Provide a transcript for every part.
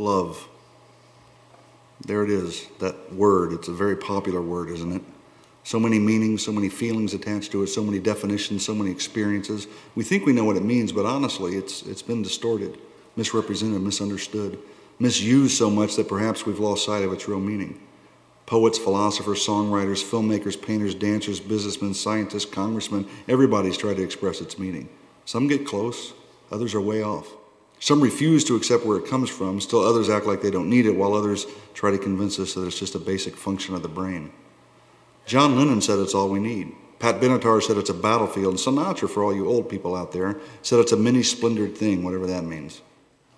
Love. There it is, that word. It's a very popular word, isn't it? So many meanings, so many feelings attached to it, so many definitions, so many experiences. We think we know what it means, but honestly, it's, it's been distorted, misrepresented, misunderstood, misused so much that perhaps we've lost sight of its real meaning. Poets, philosophers, songwriters, filmmakers, painters, dancers, businessmen, scientists, congressmen, everybody's tried to express its meaning. Some get close, others are way off. Some refuse to accept where it comes from, still others act like they don't need it, while others try to convince us that it's just a basic function of the brain. John Lennon said it's all we need. Pat Benatar said it's a battlefield, and Sinatra, for all you old people out there, said it's a many splendored thing, whatever that means.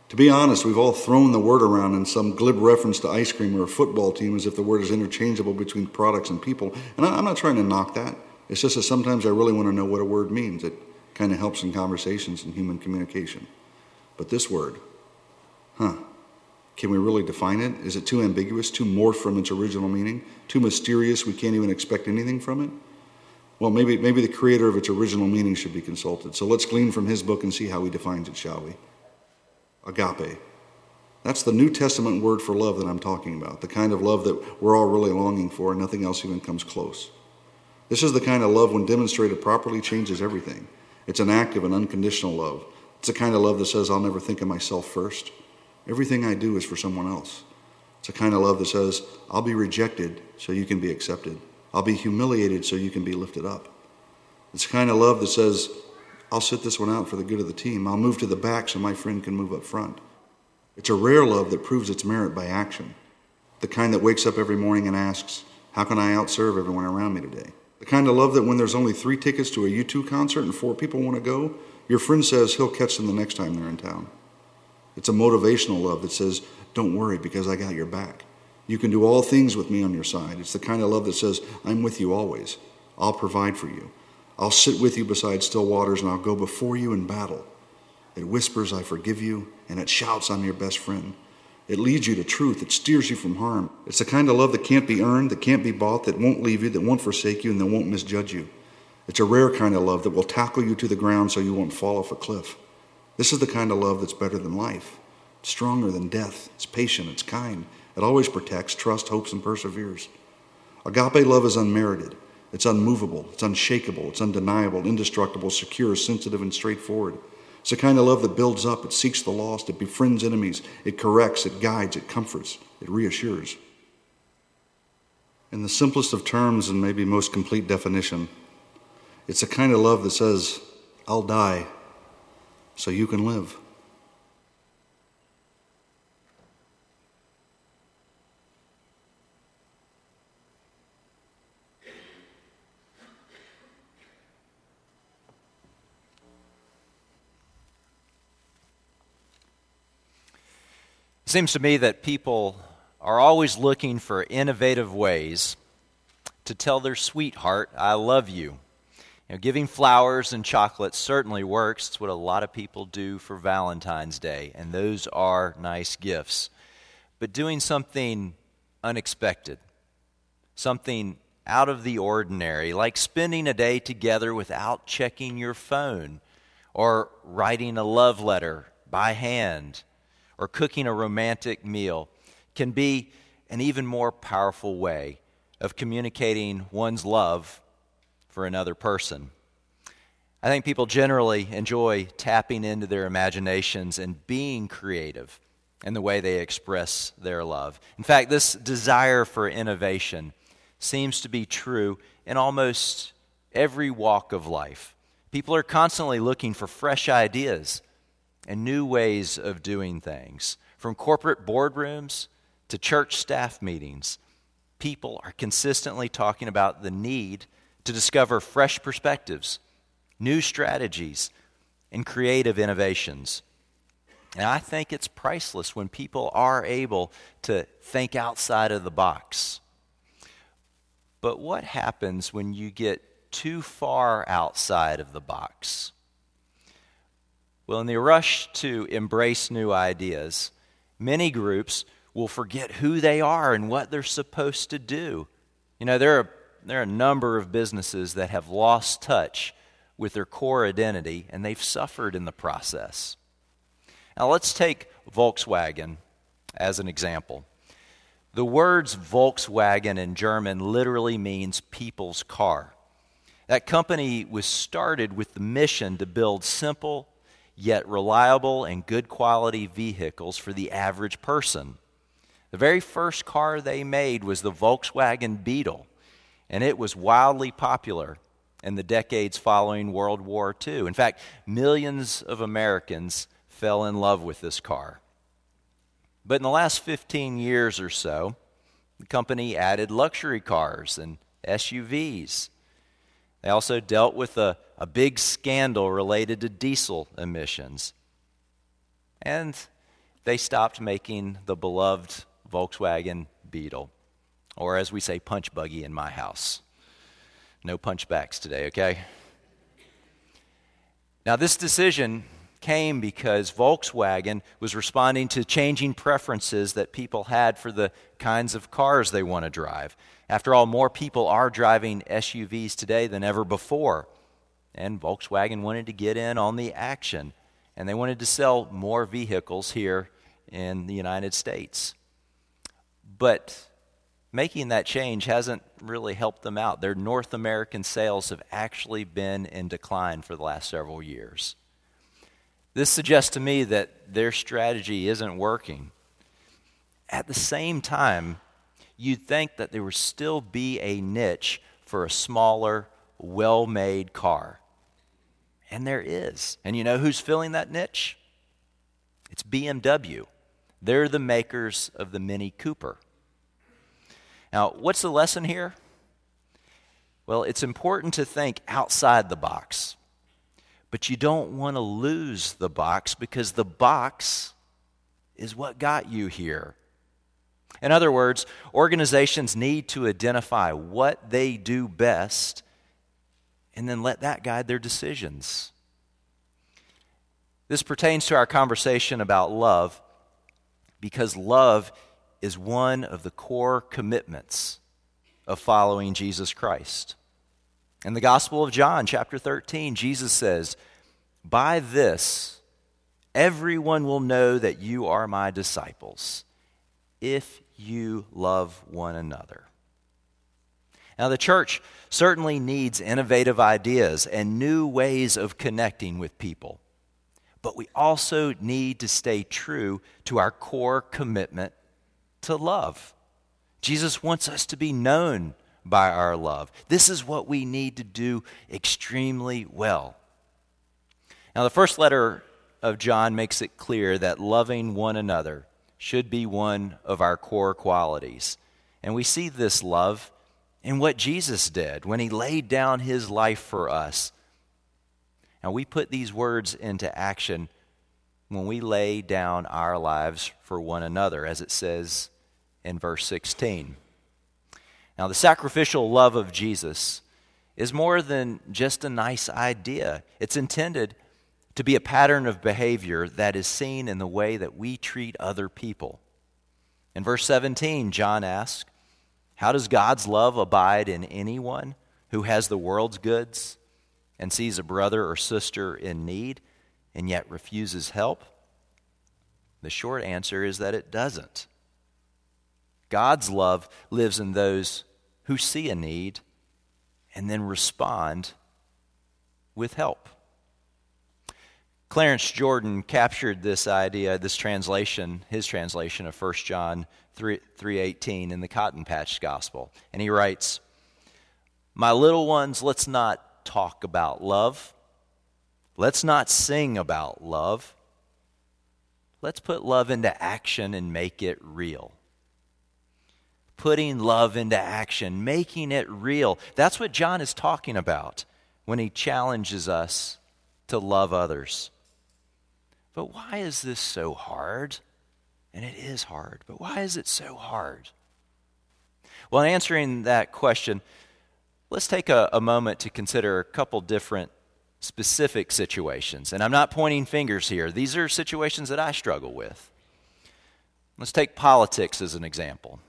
To be honest, we've all thrown the word around in some glib reference to ice cream or a football team as if the word is interchangeable between products and people. And I'm not trying to knock that. It's just that sometimes I really want to know what a word means. It kind of helps in conversations and human communication. But this word, huh? Can we really define it? Is it too ambiguous, too morphed from its original meaning, too mysterious we can't even expect anything from it? Well, maybe, maybe the creator of its original meaning should be consulted. So let's glean from his book and see how he defines it, shall we? Agape. That's the New Testament word for love that I'm talking about, the kind of love that we're all really longing for, and nothing else even comes close. This is the kind of love, when demonstrated properly, changes everything. It's an active and unconditional love. It's a kind of love that says, I'll never think of myself first. Everything I do is for someone else. It's a kind of love that says, I'll be rejected so you can be accepted. I'll be humiliated so you can be lifted up. It's a kind of love that says, I'll sit this one out for the good of the team. I'll move to the back so my friend can move up front. It's a rare love that proves its merit by action. The kind that wakes up every morning and asks, How can I outserve everyone around me today? The kind of love that when there's only three tickets to a U2 concert and four people want to go, your friend says he'll catch them the next time they're in town. It's a motivational love that says, Don't worry because I got your back. You can do all things with me on your side. It's the kind of love that says, I'm with you always. I'll provide for you. I'll sit with you beside still waters and I'll go before you in battle. It whispers, I forgive you, and it shouts, I'm your best friend. It leads you to truth. It steers you from harm. It's the kind of love that can't be earned, that can't be bought, that won't leave you, that won't forsake you, and that won't misjudge you. It's a rare kind of love that will tackle you to the ground so you won't fall off a cliff. This is the kind of love that's better than life, it's stronger than death. It's patient, it's kind. It always protects, trusts, hopes, and perseveres. Agape love is unmerited. It's unmovable, it's unshakable, it's undeniable, indestructible, secure, sensitive, and straightforward. It's the kind of love that builds up, it seeks the lost, it befriends enemies, it corrects, it guides, it comforts, it reassures. In the simplest of terms and maybe most complete definition, it's a kind of love that says, I'll die so you can live. It seems to me that people are always looking for innovative ways to tell their sweetheart, I love you. You know, giving flowers and chocolate certainly works. It's what a lot of people do for Valentine's Day, and those are nice gifts. But doing something unexpected, something out of the ordinary, like spending a day together without checking your phone, or writing a love letter by hand, or cooking a romantic meal, can be an even more powerful way of communicating one's love for another person. I think people generally enjoy tapping into their imaginations and being creative in the way they express their love. In fact, this desire for innovation seems to be true in almost every walk of life. People are constantly looking for fresh ideas and new ways of doing things. From corporate boardrooms to church staff meetings, people are consistently talking about the need to discover fresh perspectives, new strategies, and creative innovations. And I think it's priceless when people are able to think outside of the box. But what happens when you get too far outside of the box? Well, in the rush to embrace new ideas, many groups will forget who they are and what they're supposed to do. You know, there are there are a number of businesses that have lost touch with their core identity and they've suffered in the process. Now, let's take Volkswagen as an example. The words Volkswagen in German literally means people's car. That company was started with the mission to build simple, yet reliable and good quality vehicles for the average person. The very first car they made was the Volkswagen Beetle, and it was wildly popular in the decades following World War II. In fact, millions of Americans fell in love with this car. But in the last 15 years or so, the company added luxury cars and SUVs. They also dealt with a, a big scandal related to diesel emissions. And they stopped making the beloved Volkswagen Beetle, or as we say, punch buggy in my house. No punchbacks today, okay? Now, this decision came because Volkswagen was responding to changing preferences that people had for the kinds of cars they want to drive. After all, more people are driving SUVs today than ever before. And Volkswagen wanted to get in on the action, and they wanted to sell more vehicles here in the United States. But making that change hasn't really helped them out. Their North American sales have actually been in decline for the last several years. This suggests to me that their strategy isn't working. At the same time, you'd think that there would still be a niche for a smaller, well made car. And there is. And you know who's filling that niche? It's BMW. They're the makers of the Mini Cooper. Now, what's the lesson here? Well, it's important to think outside the box. But you don't want to lose the box because the box is what got you here. In other words, organizations need to identify what they do best and then let that guide their decisions. This pertains to our conversation about love because love is one of the core commitments of following Jesus Christ. In the Gospel of John, chapter 13, Jesus says, By this, everyone will know that you are my disciples, if you love one another. Now, the church certainly needs innovative ideas and new ways of connecting with people, but we also need to stay true to our core commitment to love. Jesus wants us to be known by our love. This is what we need to do extremely well. Now, the first letter of John makes it clear that loving one another should be one of our core qualities. And we see this love in what Jesus did when he laid down his life for us. And we put these words into action when we lay down our lives for one another, as it says in verse 16. Now, the sacrificial love of Jesus is more than just a nice idea, it's intended to be a pattern of behavior that is seen in the way that we treat other people. In verse 17, John asks, How does God's love abide in anyone who has the world's goods and sees a brother or sister in need and yet refuses help? The short answer is that it doesn't. God's love lives in those who see a need and then respond with help. Clarence Jordan captured this idea, this translation, his translation of 1 John 3, 3.18 in the Cotton Patch Gospel. And he writes, My little ones, let's not talk about love. Let's not sing about love. Let's put love into action and make it real putting love into action, making it real. That's what John is talking about when he challenges us to love others. But why is this so hard? And it is hard, but why is it so hard? Well, in answering that question, let's take a, a moment to consider a couple different specific situations. And I'm not pointing fingers here, these are situations that I struggle with. Let's take politics as an example.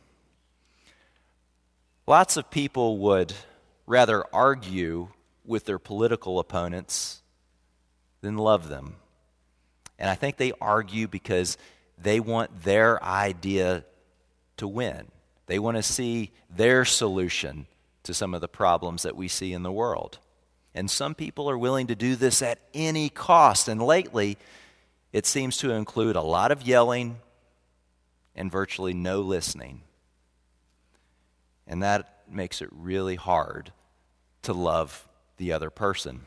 Lots of people would rather argue with their political opponents than love them. And I think they argue because they want their idea to win. They want to see their solution to some of the problems that we see in the world. And some people are willing to do this at any cost. And lately, it seems to include a lot of yelling and virtually no listening. And that makes it really hard to love the other person.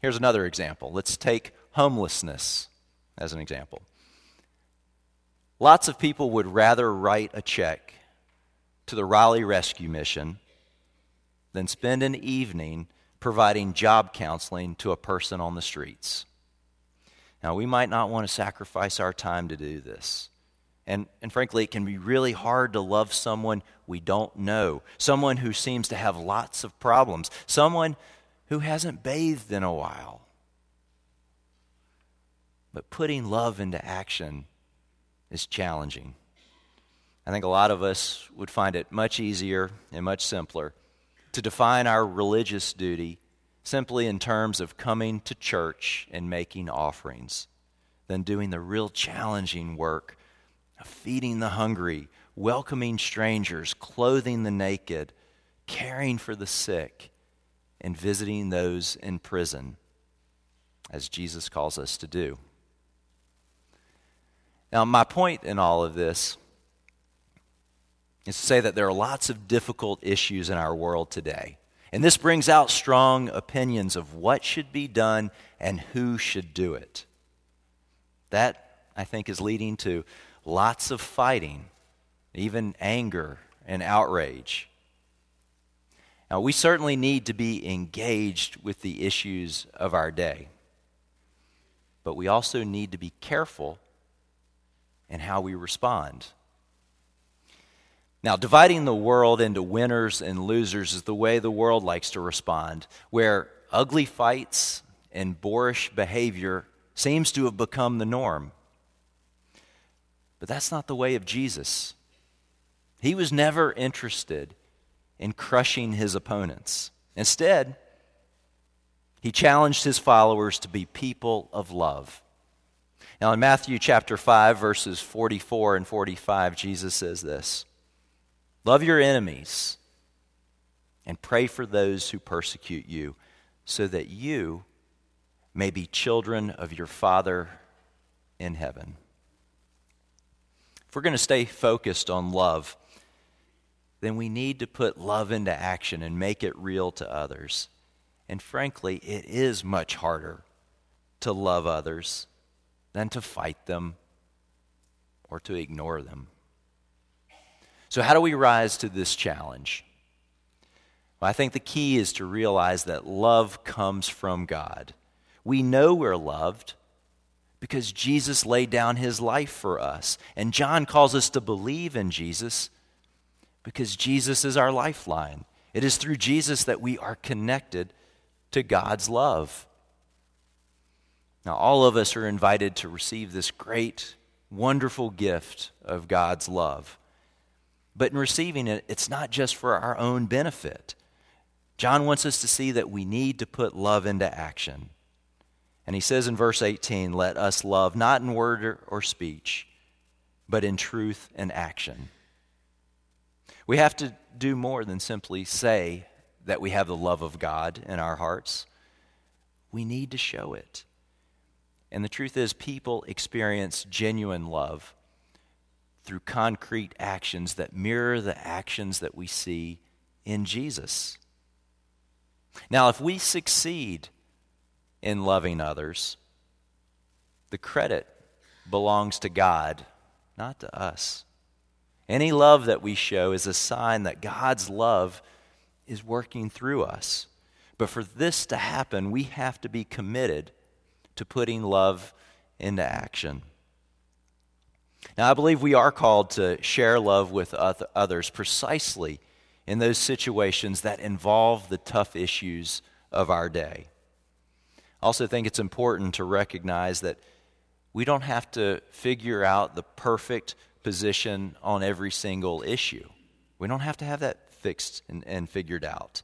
Here's another example. Let's take homelessness as an example. Lots of people would rather write a check to the Raleigh Rescue Mission than spend an evening providing job counseling to a person on the streets. Now, we might not want to sacrifice our time to do this. And, and frankly, it can be really hard to love someone we don't know, someone who seems to have lots of problems, someone who hasn't bathed in a while. But putting love into action is challenging. I think a lot of us would find it much easier and much simpler to define our religious duty simply in terms of coming to church and making offerings than doing the real challenging work feeding the hungry, welcoming strangers, clothing the naked, caring for the sick, and visiting those in prison, as Jesus calls us to do. Now, my point in all of this is to say that there are lots of difficult issues in our world today. And this brings out strong opinions of what should be done and who should do it. That, I think, is leading to lots of fighting, even anger and outrage. Now, we certainly need to be engaged with the issues of our day, but we also need to be careful in how we respond. Now, dividing the world into winners and losers is the way the world likes to respond, where ugly fights and boorish behavior seems to have become the norm. But that's not the way of Jesus. He was never interested in crushing his opponents. Instead, he challenged his followers to be people of love. Now, in Matthew chapter 5, verses 44 and 45, Jesus says this. Love your enemies and pray for those who persecute you, so that you may be children of your Father in heaven. If we're going to stay focused on love, then we need to put love into action and make it real to others. And frankly, it is much harder to love others than to fight them or to ignore them. So, how do we rise to this challenge? Well, I think the key is to realize that love comes from God. We know we're loved because Jesus laid down his life for us. And John calls us to believe in Jesus because Jesus is our lifeline. It is through Jesus that we are connected to God's love. Now, all of us are invited to receive this great, wonderful gift of God's love. But in receiving it, it's not just for our own benefit. John wants us to see that we need to put love into action. And he says in verse 18, Let us love not in word or speech, but in truth and action. We have to do more than simply say that we have the love of God in our hearts. We need to show it. And the truth is, people experience genuine love through concrete actions that mirror the actions that we see in Jesus. Now, if we succeed in loving others, the credit belongs to God, not to us. Any love that we show is a sign that God's love is working through us. But for this to happen, we have to be committed to putting love into action. Now, I believe we are called to share love with others precisely in those situations that involve the tough issues of our day. I also think it's important to recognize that we don't have to figure out the perfect position on every single issue. We don't have to have that fixed and, and figured out.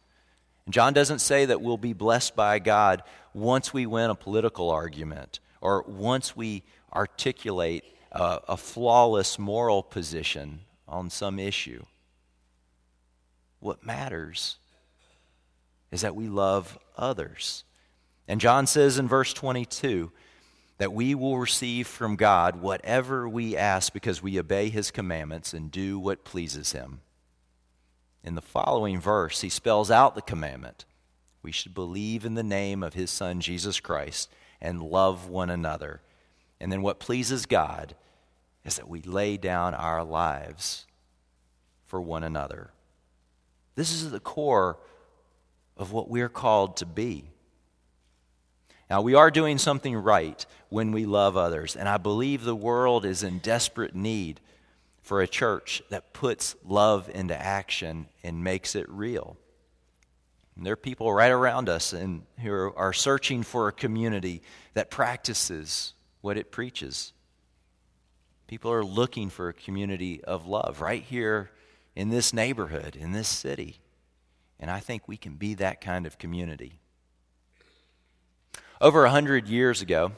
And John doesn't say that we'll be blessed by God once we win a political argument or once we articulate a, a flawless moral position on some issue. What matters is that we love others. And John says in verse 22 that we will receive from God whatever we ask because we obey his commandments and do what pleases him. In the following verse, he spells out the commandment. We should believe in the name of his son, Jesus Christ, and love one another. And then what pleases God is that we lay down our lives for one another. This is the core of what we're called to be. Now, we are doing something right when we love others, and I believe the world is in desperate need for a church that puts love into action and makes it real. And there are people right around us and who are searching for a community that practices what it preaches. People are looking for a community of love right here in this neighborhood, in this city. And I think we can be that kind of community. Over a hundred years ago,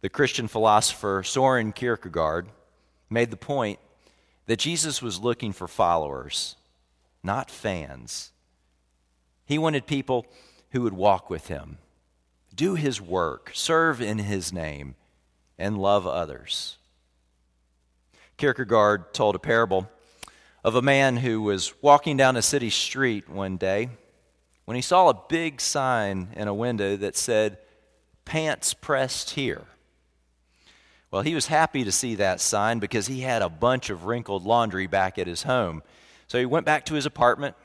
the Christian philosopher Soren Kierkegaard made the point that Jesus was looking for followers, not fans. He wanted people who would walk with him, do his work, serve in his name, and love others. Kierkegaard told a parable of a man who was walking down a city street one day when he saw a big sign in a window that said, Pants pressed here. Well, he was happy to see that sign because he had a bunch of wrinkled laundry back at his home. So he went back to his apartment,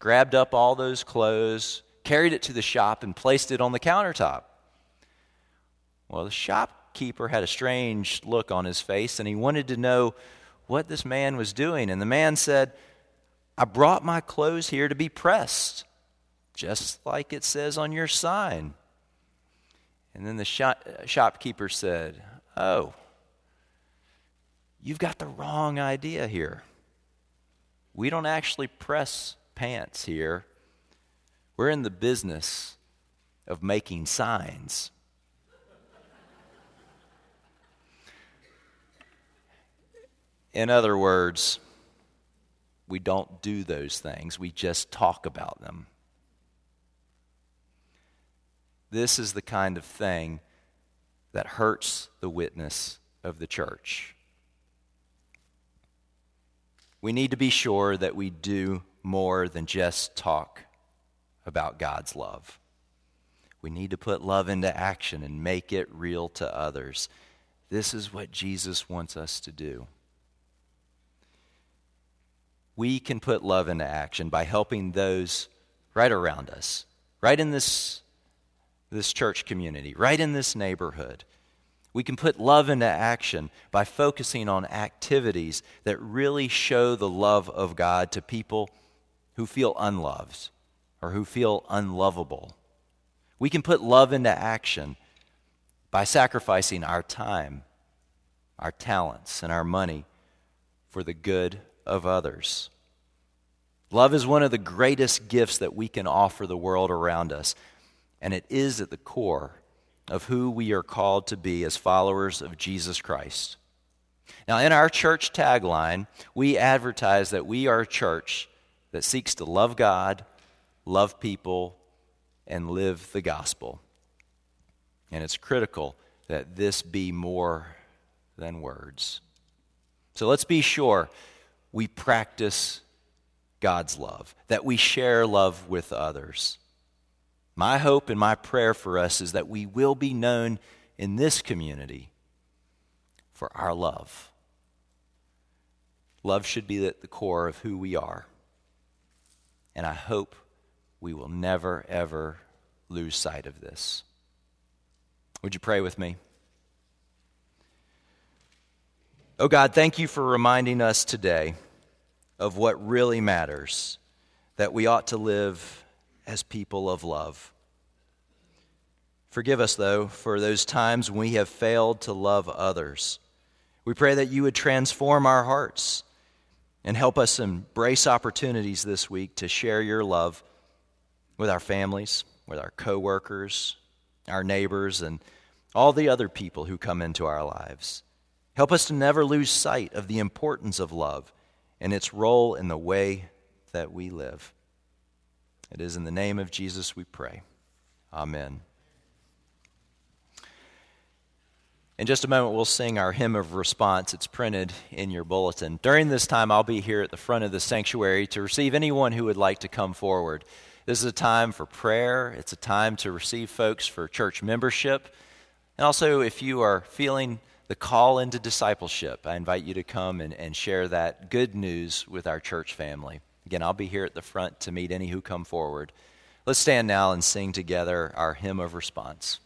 grabbed up all those clothes, carried it to the shop, and placed it on the countertop. Well, the shopkeeper had a strange look on his face, and he wanted to know what this man was doing. And the man said, I brought my clothes here to be pressed, just like it says on your sign. And then the shop, shopkeeper said, Oh, you've got the wrong idea here. We don't actually press pants here. We're in the business of making signs. In other words, we don't do those things, we just talk about them. This is the kind of thing that hurts the witness of the church. We need to be sure that we do more than just talk about God's love. We need to put love into action and make it real to others. This is what Jesus wants us to do we can put love into action by helping those right around us, right in this, this church community, right in this neighborhood. We can put love into action by focusing on activities that really show the love of God to people who feel unloved or who feel unlovable. We can put love into action by sacrificing our time, our talents, and our money for the good of others. Love is one of the greatest gifts that we can offer the world around us, and it is at the core of who we are called to be as followers of Jesus Christ. Now, in our church tagline, we advertise that we are a church that seeks to love God, love people, and live the gospel. And it's critical that this be more than words. So let's be sure we practice God's love, that we share love with others. My hope and my prayer for us is that we will be known in this community for our love. Love should be at the core of who we are. And I hope we will never, ever lose sight of this. Would you pray with me? Oh God, thank you for reminding us today of what really matters that we ought to live as people of love. Forgive us, though, for those times when we have failed to love others. We pray that you would transform our hearts and help us embrace opportunities this week to share your love with our families, with our coworkers, our neighbors, and all the other people who come into our lives. Help us to never lose sight of the importance of love and its role in the way that we live. It is in the name of Jesus we pray. Amen. In just a moment, we'll sing our hymn of response. It's printed in your bulletin. During this time, I'll be here at the front of the sanctuary to receive anyone who would like to come forward. This is a time for prayer, it's a time to receive folks for church membership. And also, if you are feeling the call into discipleship, I invite you to come and, and share that good news with our church family. Again, I'll be here at the front to meet any who come forward. Let's stand now and sing together our hymn of response.